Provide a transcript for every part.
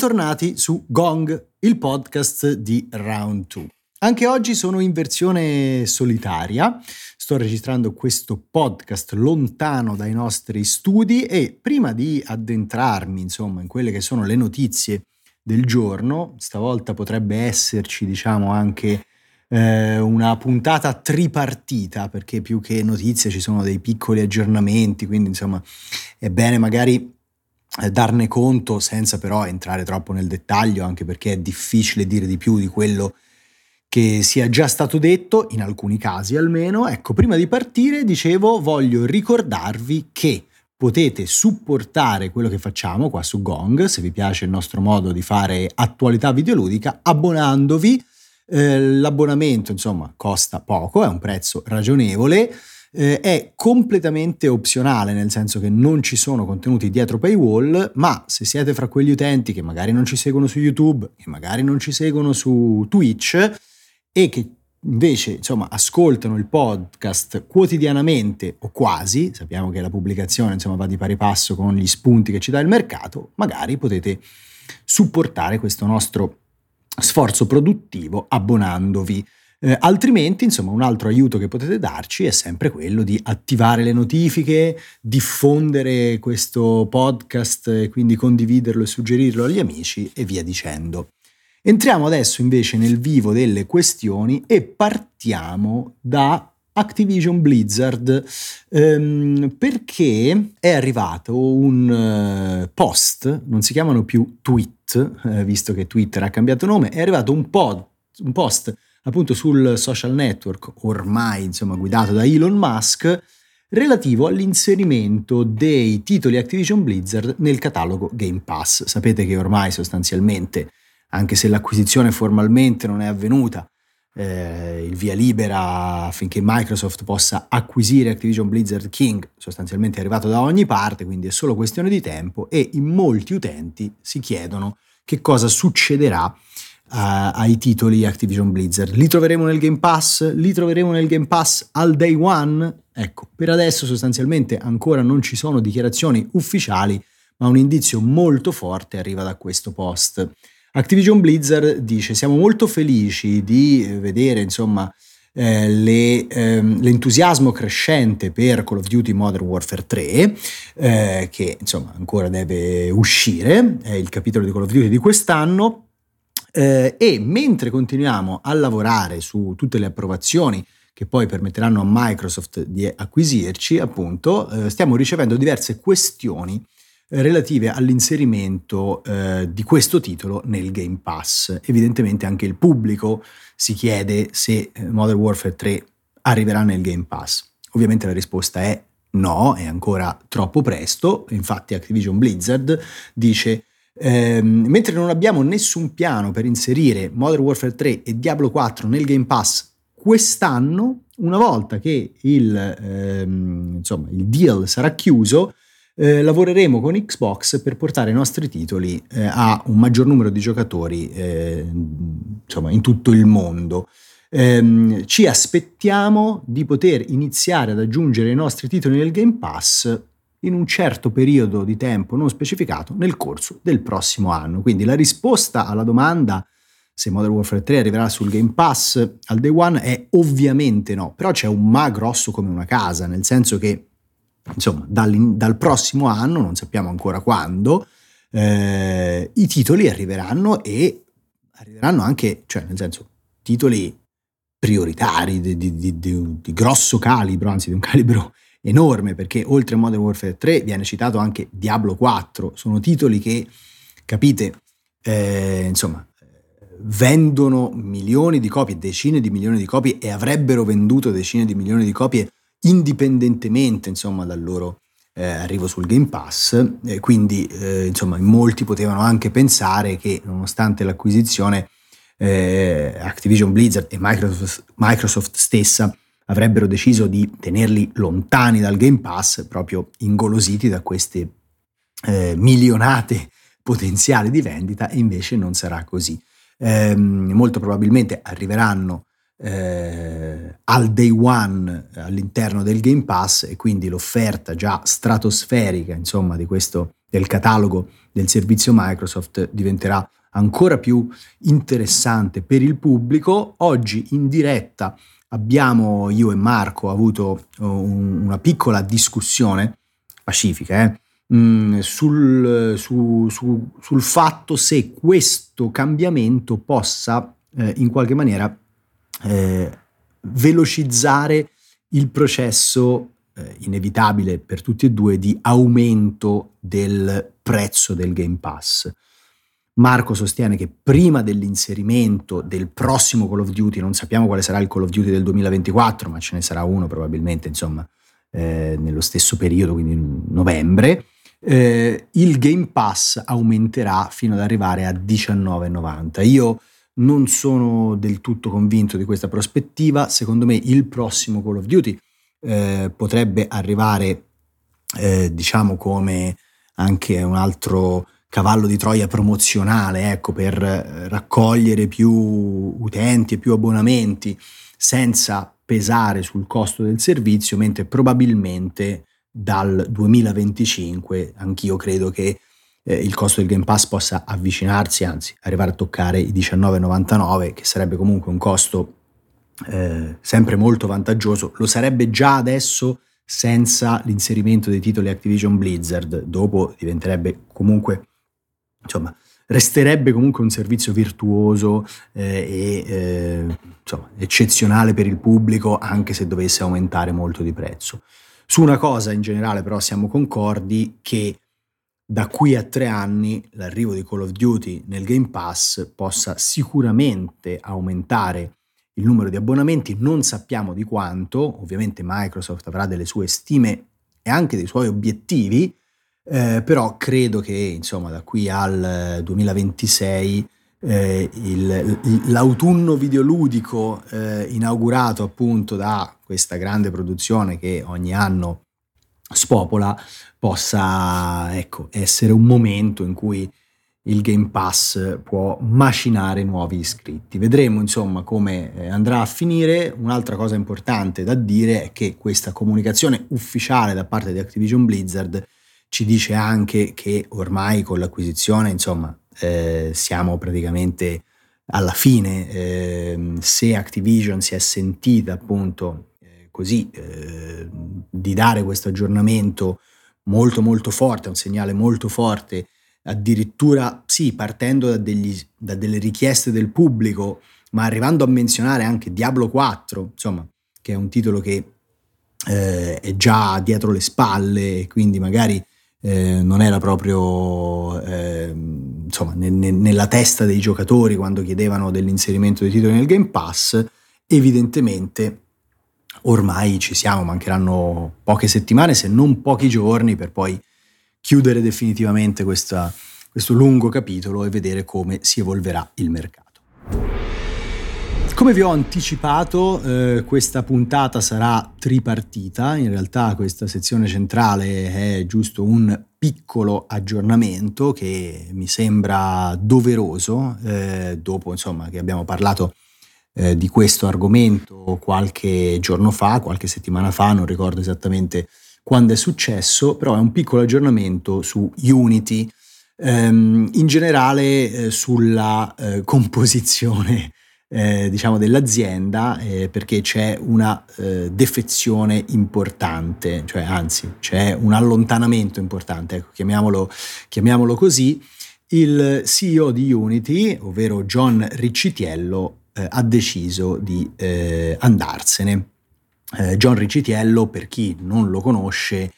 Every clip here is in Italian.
Bentornati su Gong, il podcast di Round 2. Anche oggi sono in versione solitaria, sto registrando questo podcast lontano dai nostri studi e prima di addentrarmi insomma in quelle che sono le notizie del giorno, stavolta potrebbe esserci diciamo anche eh, una puntata tripartita perché più che notizie ci sono dei piccoli aggiornamenti, quindi insomma è bene magari darne conto senza però entrare troppo nel dettaglio, anche perché è difficile dire di più di quello che sia già stato detto, in alcuni casi almeno. Ecco, prima di partire, dicevo, voglio ricordarvi che potete supportare quello che facciamo qua su Gong, se vi piace il nostro modo di fare attualità videoludica, abbonandovi. Eh, l'abbonamento, insomma, costa poco, è un prezzo ragionevole eh, è completamente opzionale, nel senso che non ci sono contenuti dietro paywall, ma se siete fra quegli utenti che magari non ci seguono su YouTube, che magari non ci seguono su Twitch e che invece insomma ascoltano il podcast quotidianamente o quasi, sappiamo che la pubblicazione insomma va di pari passo con gli spunti che ci dà il mercato, magari potete supportare questo nostro sforzo produttivo abbonandovi eh, altrimenti, insomma, un altro aiuto che potete darci è sempre quello di attivare le notifiche, diffondere questo podcast quindi condividerlo e suggerirlo agli amici e via dicendo. Entriamo adesso invece nel vivo delle questioni e partiamo da Activision Blizzard ehm, perché è arrivato un uh, post, non si chiamano più tweet, eh, visto che Twitter ha cambiato nome, è arrivato un, pod, un post appunto sul social network ormai insomma guidato da Elon Musk relativo all'inserimento dei titoli Activision Blizzard nel catalogo Game Pass. Sapete che ormai sostanzialmente, anche se l'acquisizione formalmente non è avvenuta, eh, il via libera affinché Microsoft possa acquisire Activision Blizzard King sostanzialmente è arrivato da ogni parte, quindi è solo questione di tempo e in molti utenti si chiedono che cosa succederà ai titoli Activision Blizzard. Li troveremo nel Game Pass? Li troveremo nel Game Pass al day one? Ecco, per adesso sostanzialmente ancora non ci sono dichiarazioni ufficiali, ma un indizio molto forte arriva da questo post. Activision Blizzard dice siamo molto felici di vedere insomma eh, le, ehm, l'entusiasmo crescente per Call of Duty Modern Warfare 3 eh, che insomma ancora deve uscire, è il capitolo di Call of Duty di quest'anno eh, e mentre continuiamo a lavorare su tutte le approvazioni che poi permetteranno a Microsoft di acquisirci, appunto, eh, stiamo ricevendo diverse questioni eh, relative all'inserimento eh, di questo titolo nel Game Pass. Evidentemente anche il pubblico si chiede se eh, Modern Warfare 3 arriverà nel Game Pass. Ovviamente la risposta è no, è ancora troppo presto, infatti Activision Blizzard dice eh, mentre non abbiamo nessun piano per inserire Modern Warfare 3 e Diablo 4 nel Game Pass quest'anno, una volta che il, ehm, insomma, il deal sarà chiuso, eh, lavoreremo con Xbox per portare i nostri titoli eh, a un maggior numero di giocatori eh, insomma, in tutto il mondo. Eh, ci aspettiamo di poter iniziare ad aggiungere i nostri titoli nel Game Pass in un certo periodo di tempo non specificato nel corso del prossimo anno. Quindi la risposta alla domanda se Modern Warfare 3 arriverà sul Game Pass al day one è ovviamente no, però c'è un ma grosso come una casa, nel senso che insomma dal, dal prossimo anno, non sappiamo ancora quando, eh, i titoli arriveranno e arriveranno anche, cioè nel senso, titoli prioritari di, di, di, di grosso calibro, anzi di un calibro enorme perché oltre a Modern Warfare 3 viene citato anche Diablo 4, sono titoli che, capite, eh, insomma, vendono milioni di copie, decine di milioni di copie e avrebbero venduto decine di milioni di copie indipendentemente, insomma, dal loro eh, arrivo sul Game Pass. Eh, quindi, eh, insomma, molti potevano anche pensare che nonostante l'acquisizione eh, Activision Blizzard e Microsoft, Microsoft stessa avrebbero deciso di tenerli lontani dal Game Pass, proprio ingolositi da queste eh, milionate potenziali di vendita, e invece non sarà così. Eh, molto probabilmente arriveranno eh, al day one all'interno del Game Pass e quindi l'offerta già stratosferica insomma, questo del catalogo del servizio Microsoft diventerà ancora più interessante per il pubblico. Oggi in diretta abbiamo io e Marco avuto uh, una piccola discussione pacifica eh, mh, sul, su, su, sul, fatto se questo cambiamento possa eh, in qualche maniera eh, velocizzare il processo eh, inevitabile per tutti e due di aumento del prezzo del Game Pass. Marco sostiene che prima dell'inserimento del prossimo Call of Duty, non sappiamo quale sarà il Call of Duty del 2024, ma ce ne sarà uno probabilmente, insomma, eh, nello stesso periodo, quindi in novembre, eh, il Game Pass aumenterà fino ad arrivare a 19,90. Io non sono del tutto convinto di questa prospettiva, secondo me il prossimo Call of Duty eh, potrebbe arrivare, eh, diciamo, come anche un altro cavallo di Troia promozionale, ecco, per raccogliere più utenti e più abbonamenti senza pesare sul costo del servizio, mentre probabilmente dal 2025 anch'io credo che eh, il costo del Game Pass possa avvicinarsi, anzi arrivare a toccare i 19,99, che sarebbe comunque un costo eh, sempre molto vantaggioso. Lo sarebbe già adesso senza l'inserimento dei titoli Activision Blizzard, dopo diventerebbe comunque, insomma, resterebbe comunque un servizio virtuoso eh, e eh, insomma, eccezionale per il pubblico anche se dovesse aumentare molto di prezzo. Su una cosa in generale però siamo concordi che da qui a tre anni l'arrivo di Call of Duty nel Game Pass possa sicuramente aumentare il numero di abbonamenti, non sappiamo di quanto, ovviamente Microsoft avrà delle sue stime e anche dei suoi obiettivi, eh, però credo che insomma da qui al 2026 eh, il, l'autunno videoludico eh, inaugurato appunto da questa grande produzione che ogni anno spopola possa ecco, essere un momento in cui il Game Pass può macinare nuovi iscritti. Vedremo insomma come eh, andrà a finire. Un'altra cosa importante da dire è che questa comunicazione ufficiale da parte di Activision Blizzard ci dice anche che ormai con l'acquisizione insomma eh, siamo praticamente alla fine. Eh, se Activision si è sentita appunto eh, così eh, di dare questo aggiornamento molto molto forte, un segnale molto forte addirittura sì, partendo da, degli, da delle richieste del pubblico, ma arrivando a menzionare anche Diablo 4, insomma, che è un titolo che eh, è già dietro le spalle, quindi magari eh, non era proprio eh, insomma, ne, ne, nella testa dei giocatori quando chiedevano dell'inserimento dei titoli nel Game Pass, evidentemente ormai ci siamo, mancheranno poche settimane, se non pochi giorni, per poi chiudere definitivamente questa, questo lungo capitolo e vedere come si evolverà il mercato. Come vi ho anticipato, eh, questa puntata sarà tripartita, in realtà questa sezione centrale è giusto un piccolo aggiornamento che mi sembra doveroso, eh, dopo insomma che abbiamo parlato eh, di questo argomento qualche giorno fa, qualche settimana fa, non ricordo esattamente quando è successo, però è un piccolo aggiornamento su Unity, ehm, in generale eh, sulla eh, composizione eh, diciamo dell'azienda eh, perché c'è una eh, defezione importante, cioè anzi c'è un allontanamento importante, ecco, chiamiamolo, chiamiamolo così. Il CEO di Unity, ovvero John Riccitiello, eh, ha deciso di andarsene eh, John Riccitiello, per chi non lo conosce,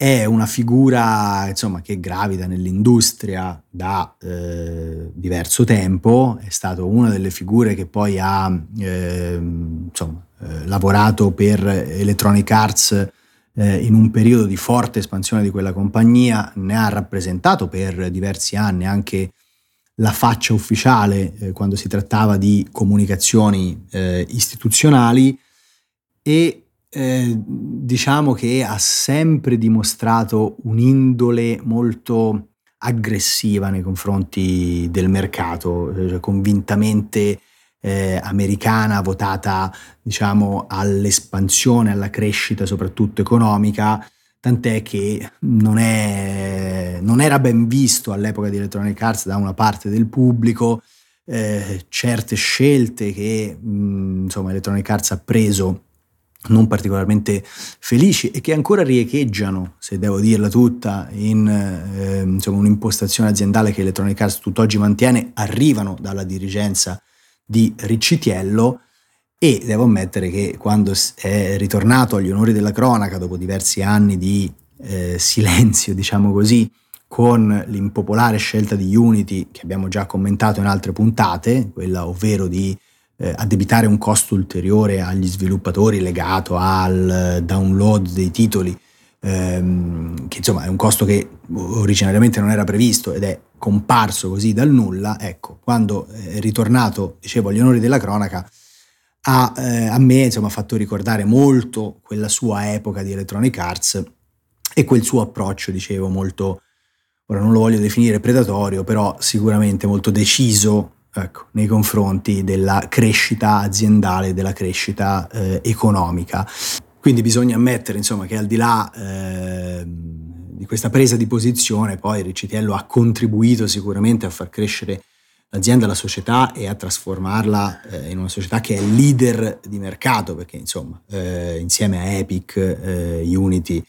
è una figura insomma, che gravita nell'industria da eh, diverso tempo, è stato una delle figure che poi ha eh, insomma, eh, lavorato per Electronic Arts eh, in un periodo di forte espansione di quella compagnia, ne ha rappresentato per diversi anni anche la faccia ufficiale eh, quando si trattava di comunicazioni eh, istituzionali e eh, diciamo che ha sempre dimostrato un'indole molto aggressiva nei confronti del mercato, cioè convintamente eh, americana, votata diciamo all'espansione, alla crescita soprattutto economica, tant'è che non, è, non, era ben visto all'epoca di Electronic Arts da una parte del pubblico, eh, certe scelte che mh, insomma Electronic Arts ha preso non particolarmente felici e che ancora riecheggiano, se devo dirla tutta, in eh, insomma, un'impostazione aziendale che Electronic Arts tutt'oggi mantiene, arrivano dalla dirigenza di Riccitiello e devo ammettere che quando è ritornato agli onori della cronaca dopo diversi anni di eh, silenzio, diciamo così, con l'impopolare scelta di Unity che abbiamo già commentato in altre puntate, quella ovvero di eh, addebitare un costo ulteriore agli sviluppatori legato al download dei titoli, ehm, che insomma è un costo che originariamente non era previsto ed è comparso così dal nulla, ecco, quando è ritornato, dicevo, agli onori della cronaca, ha, eh, a me insomma, fatto ricordare molto quella sua epoca di Electronic Arts e quel suo approccio, dicevo, molto, ora non lo voglio definire predatorio, però sicuramente molto deciso ecco, nei confronti della crescita aziendale, della crescita eh, economica. Quindi bisogna ammettere insomma, che al di là eh, di questa presa di posizione, poi Riccitiello ha contribuito sicuramente a far crescere l'azienda, la società e a trasformarla eh, in una società che è leader di mercato, perché insomma eh, insieme a Epic, eh, Unity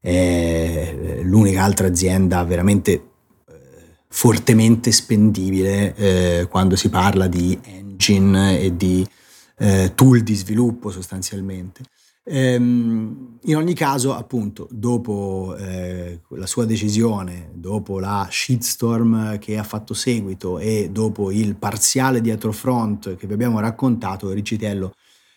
è l'unica altra azienda veramente eh, fortemente spendibile eh, quando si parla di engine e di eh, tool di sviluppo sostanzialmente. Ehm, in ogni caso, appunto, dopo eh, la sua decisione, dopo la shitstorm che ha fatto seguito e dopo il parziale dietro front che vi abbiamo raccontato, Riccitello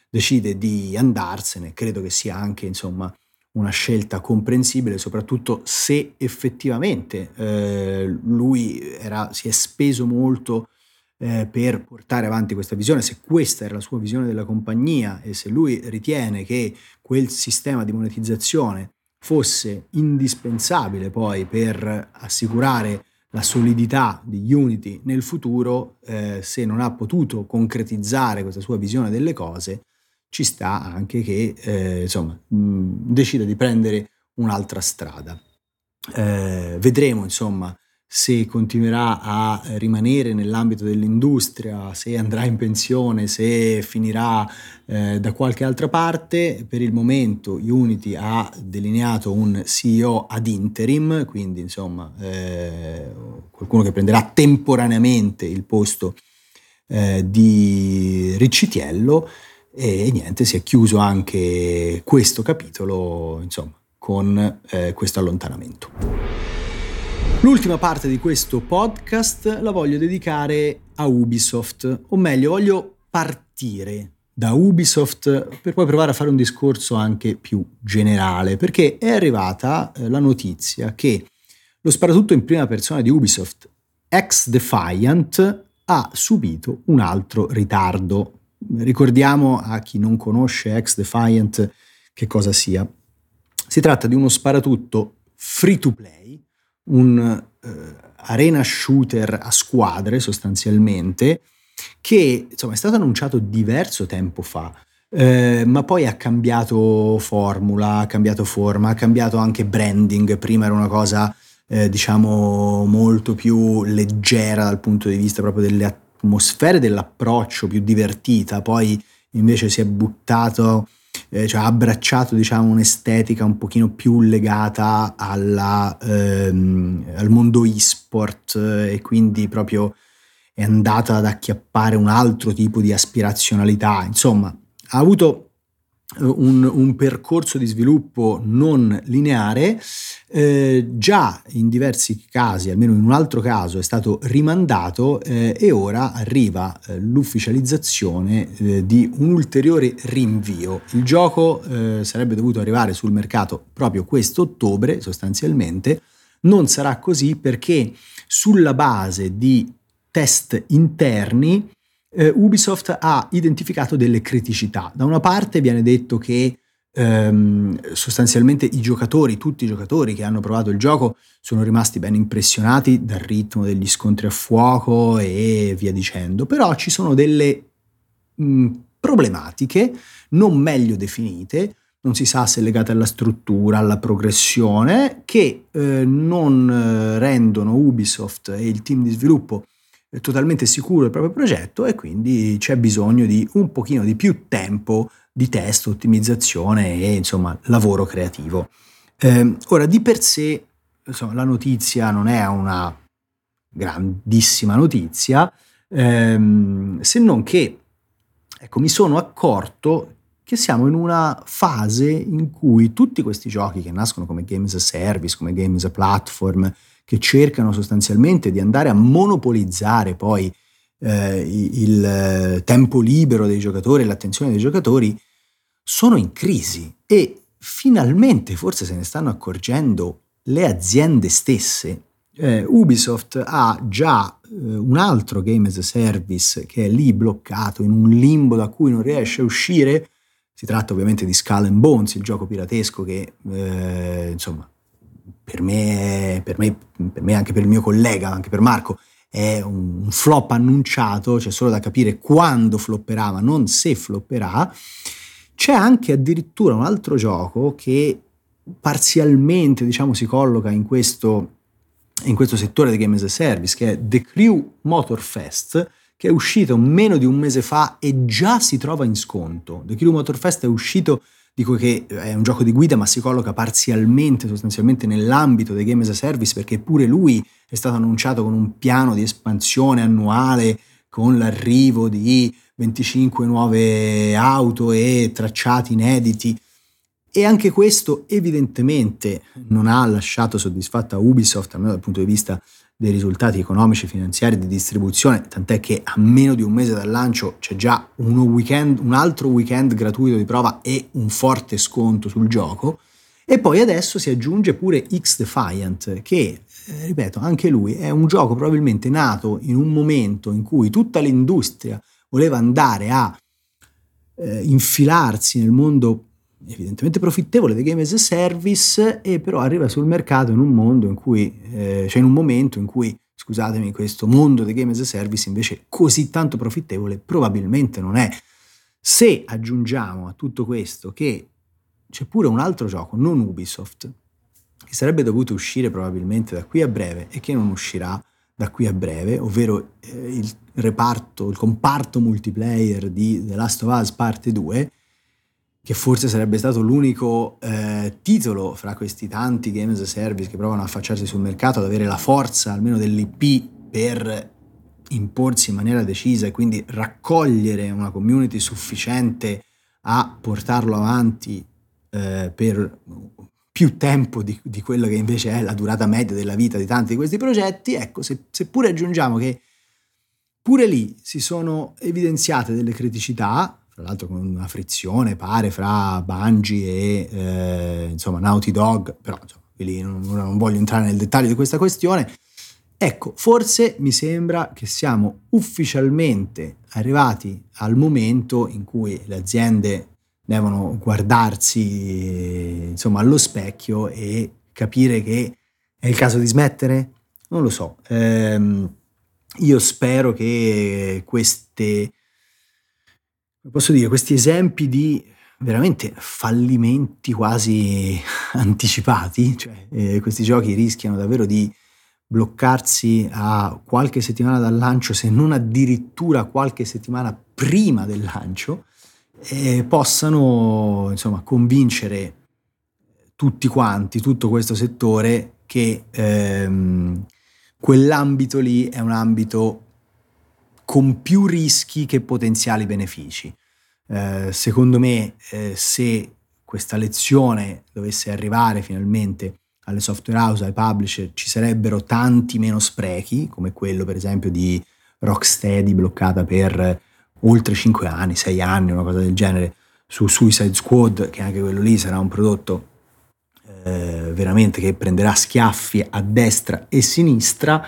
decide di andarsene. Credo che sia anche, insomma, una scelta comprensibile, soprattutto se effettivamente eh, lui era, si è speso molto eh, per portare avanti questa visione, se questa era la sua visione della compagnia e se lui ritiene che quel sistema di monetizzazione fosse indispensabile poi per assicurare la solidità di Unity nel futuro, eh, se non ha potuto concretizzare questa sua visione delle cose, ci sta anche che eh, insomma, mh, decida di prendere un'altra strada. Eh, vedremo insomma se continuerà a rimanere nell'ambito dell'industria, se andrà in pensione, se finirà eh, da qualche altra parte. Per il momento Unity ha delineato un CEO ad interim, quindi insomma eh, qualcuno che prenderà temporaneamente il posto eh, di Riccitiello e niente, si è chiuso anche questo capitolo, insomma, con eh, questo allontanamento. L'ultima parte di questo podcast la voglio dedicare a Ubisoft, o meglio, voglio partire da Ubisoft per poi provare a fare un discorso anche più generale, perché è arrivata eh, la notizia che lo sparatutto in prima persona di Ubisoft, ex Defiant, ha subito un altro ritardo. Ricordiamo a chi non conosce ex Defiant che cosa sia. Si tratta di uno sparatutto free to play un uh, arena shooter a squadre sostanzialmente che insomma è stato annunciato diverso tempo fa. Eh, ma poi ha cambiato formula, ha cambiato forma, ha cambiato anche branding. Prima era una cosa, eh, diciamo, molto più leggera dal punto di vista proprio delle atmosfere, dell'approccio, più divertita. Poi invece si è buttato eh, cioè ha abbracciato diciamo, un'estetica un pochino più legata alla, ehm, al mondo e-sport eh, e quindi proprio è andata ad acchiappare un altro tipo di aspirazionalità. Insomma, ha avuto un, un, percorso di sviluppo non lineare, eh, già in diversi casi, almeno in un altro caso, è stato rimandato eh, e ora arriva eh, l'ufficializzazione eh, di un ulteriore rinvio. Il gioco eh, sarebbe dovuto arrivare sul mercato proprio questo ottobre, sostanzialmente. Non sarà così perché sulla base di test interni eh, Ubisoft ha identificato delle criticità. Da una parte viene detto che ehm, sostanzialmente i giocatori, tutti i giocatori che hanno provato il gioco, sono rimasti ben impressionati dal ritmo degli scontri a fuoco e via dicendo, però ci sono delle mh, problematiche non meglio definite non si sa se legate alla struttura, alla progressione, che eh, non eh, rendono Ubisoft e il team di sviluppo totalmente sicuro del proprio progetto e quindi c'è bisogno di un pochino di più tempo di test, ottimizzazione e insomma lavoro creativo. Eh, ora, di per sé, insomma, la notizia non è una grandissima notizia, ehm, se non che ecco, mi sono accorto che siamo in una fase in cui tutti questi giochi che nascono come games a service, come games a platform, che cercano sostanzialmente di andare a monopolizzare poi eh, il eh, tempo libero dei giocatori e l'attenzione dei giocatori, sono in crisi e finalmente forse se ne stanno accorgendo le aziende stesse. Eh, Ubisoft ha già eh, un altro game as a service che è lì bloccato in un limbo da cui non riesce a uscire si tratta ovviamente di Skull and Bones, il gioco piratesco che eh, insomma per me, per me, per me, anche per il mio collega, anche per Marco, è un flop annunciato, c'è solo da capire quando flopperà, ma non se flopperà. C'è anche addirittura un altro gioco che parzialmente diciamo, si colloca in questo, in questo settore di Game as a Service, che è The Crew Motor Fest, che è uscito meno di un mese fa e già si trova in sconto. The Crew Motorfest è uscito, dico che è un gioco di guida, ma si colloca parzialmente, sostanzialmente nell'ambito dei Game as a Service, perché pure lui è stato annunciato con un piano di espansione annuale, con l'arrivo di 25 nuove auto e tracciati inediti. E anche questo evidentemente non ha lasciato soddisfatta Ubisoft, almeno dal punto di vista dei risultati economici finanziari di distribuzione, tant'è che a meno di un mese dal lancio c'è già weekend, un altro weekend gratuito di prova e un forte sconto sul gioco. E poi adesso si aggiunge pure X Defiant, che, eh, ripeto, anche lui è un gioco probabilmente nato in un momento in cui tutta l'industria voleva andare a eh, infilarsi nel mondo evidentemente profittevole dei game as a service e però arriva sul mercato in un mondo in cui, eh, cioè in un momento in cui, scusatemi, questo mondo dei game as a service invece così tanto profittevole probabilmente non è. Se aggiungiamo a tutto questo che c'è pure un altro gioco, non Ubisoft, che sarebbe dovuto uscire probabilmente da qui a breve e che non uscirà da qui a breve, ovvero eh, il reparto, il comparto multiplayer di The Last of Us parte 2, che forse sarebbe stato l'unico eh, titolo fra questi tanti game as service che provano a affacciarsi sul mercato ad avere la forza almeno dell'IP per imporsi in maniera decisa e quindi raccogliere una community sufficiente a portarlo avanti eh, per più tempo di, di, quello che invece è la durata media della vita di tanti di questi progetti, ecco, se, seppure aggiungiamo che pure lì si sono evidenziate delle criticità, tra l'altro con una frizione pare fra Bungie e eh, insomma Naughty Dog, però insomma, lì non, non voglio entrare nel dettaglio di questa questione. Ecco, forse mi sembra che siamo ufficialmente arrivati al momento in cui le aziende devono guardarsi insomma allo specchio e capire che è il caso di smettere? Non lo so. Ehm, io spero che queste posso dire, questi esempi di veramente fallimenti quasi anticipati, cioè eh, questi giochi rischiano davvero di bloccarsi a qualche settimana dal lancio, se non addirittura qualche settimana prima del lancio, e possano insomma convincere tutti quanti, tutto questo settore che ehm, quell'ambito lì è un ambito con più rischi che potenziali benefici. Eh, secondo me, eh, se questa lezione dovesse arrivare finalmente alle software house, ai publisher, ci sarebbero tanti meno sprechi, come quello per esempio di Rocksteady bloccata per oltre 5 anni, 6 anni, una cosa del genere, su Suicide Squad, che anche quello lì sarà un prodotto eh, veramente che prenderà schiaffi a destra e sinistra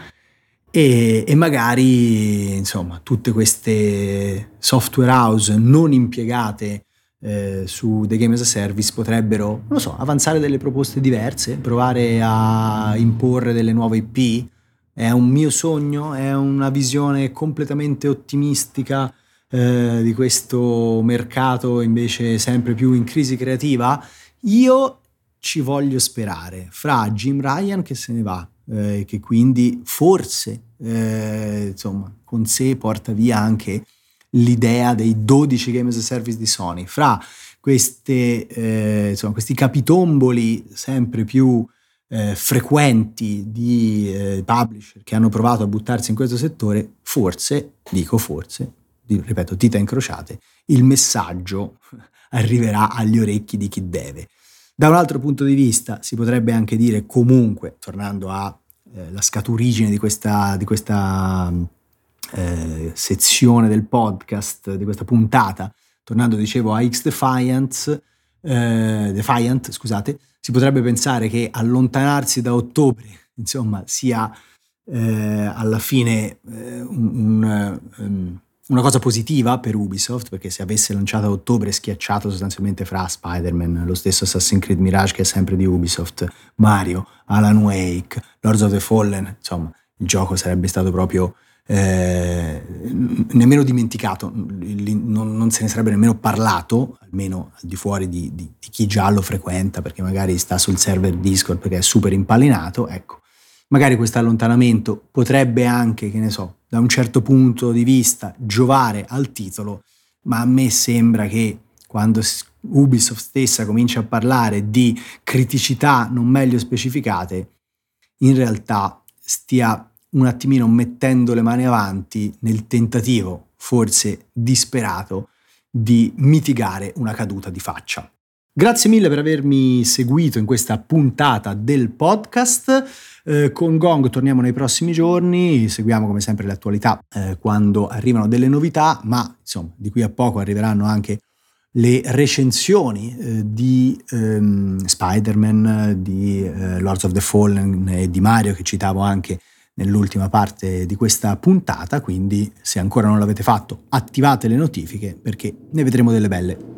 e, e, magari insomma tutte queste software house non impiegate eh, su The Game as a Service potrebbero, non lo so, avanzare delle proposte diverse, provare a imporre delle nuove IP. È un mio sogno, è una visione completamente ottimistica, eh, di questo mercato invece sempre più in crisi creativa? Io ci voglio sperare fra Jim Ryan che se ne va, eh, che quindi forse eh, insomma, con sé porta via anche l'idea dei 12 game as a service di Sony, fra queste, eh, insomma, questi capitomboli sempre più eh, frequenti di eh, publisher che hanno provato a buttarsi in questo settore, forse, dico forse, ripeto, dita incrociate, il messaggio arriverà agli orecchi di chi deve. Da un altro punto di vista si potrebbe anche dire comunque, tornando alla eh, scaturigine di questa, di questa eh, sezione del podcast, di questa puntata, tornando dicevo a X Defiance, eh, Defiant, scusate, si potrebbe pensare che allontanarsi da ottobre, insomma, sia eh, alla fine eh, un, un um, una cosa positiva per Ubisoft, perché se avesse lanciato a ottobre schiacciato sostanzialmente fra Spider-Man, lo stesso Assassin's Creed Mirage che è sempre di Ubisoft, Mario, Alan Wake, Lords of the Fallen, insomma, il gioco sarebbe stato proprio eh, nemmeno dimenticato, non, non, se ne sarebbe nemmeno parlato, almeno al di fuori di, di, di chi già lo frequenta, perché magari sta sul server Discord perché è super impallinato, ecco. Magari questo allontanamento potrebbe anche, che ne so, da un certo punto di vista giovare al titolo, ma a me sembra che quando Ubisoft stessa comincia a parlare di criticità non meglio specificate, in realtà stia un attimino mettendo le mani avanti nel tentativo, forse disperato, di mitigare una caduta di faccia. Grazie mille per avermi seguito in questa puntata del podcast. Eh, con Gong torniamo nei prossimi giorni, seguiamo come sempre l'attualità eh, quando arrivano delle novità, ma insomma di qui a poco arriveranno anche le recensioni eh, di ehm, Spider-Man, di eh, Lords of the Fallen e di Mario che citavo anche nell'ultima parte di questa puntata, quindi se ancora non l'avete fatto attivate le notifiche perché ne vedremo delle belle. Ciao!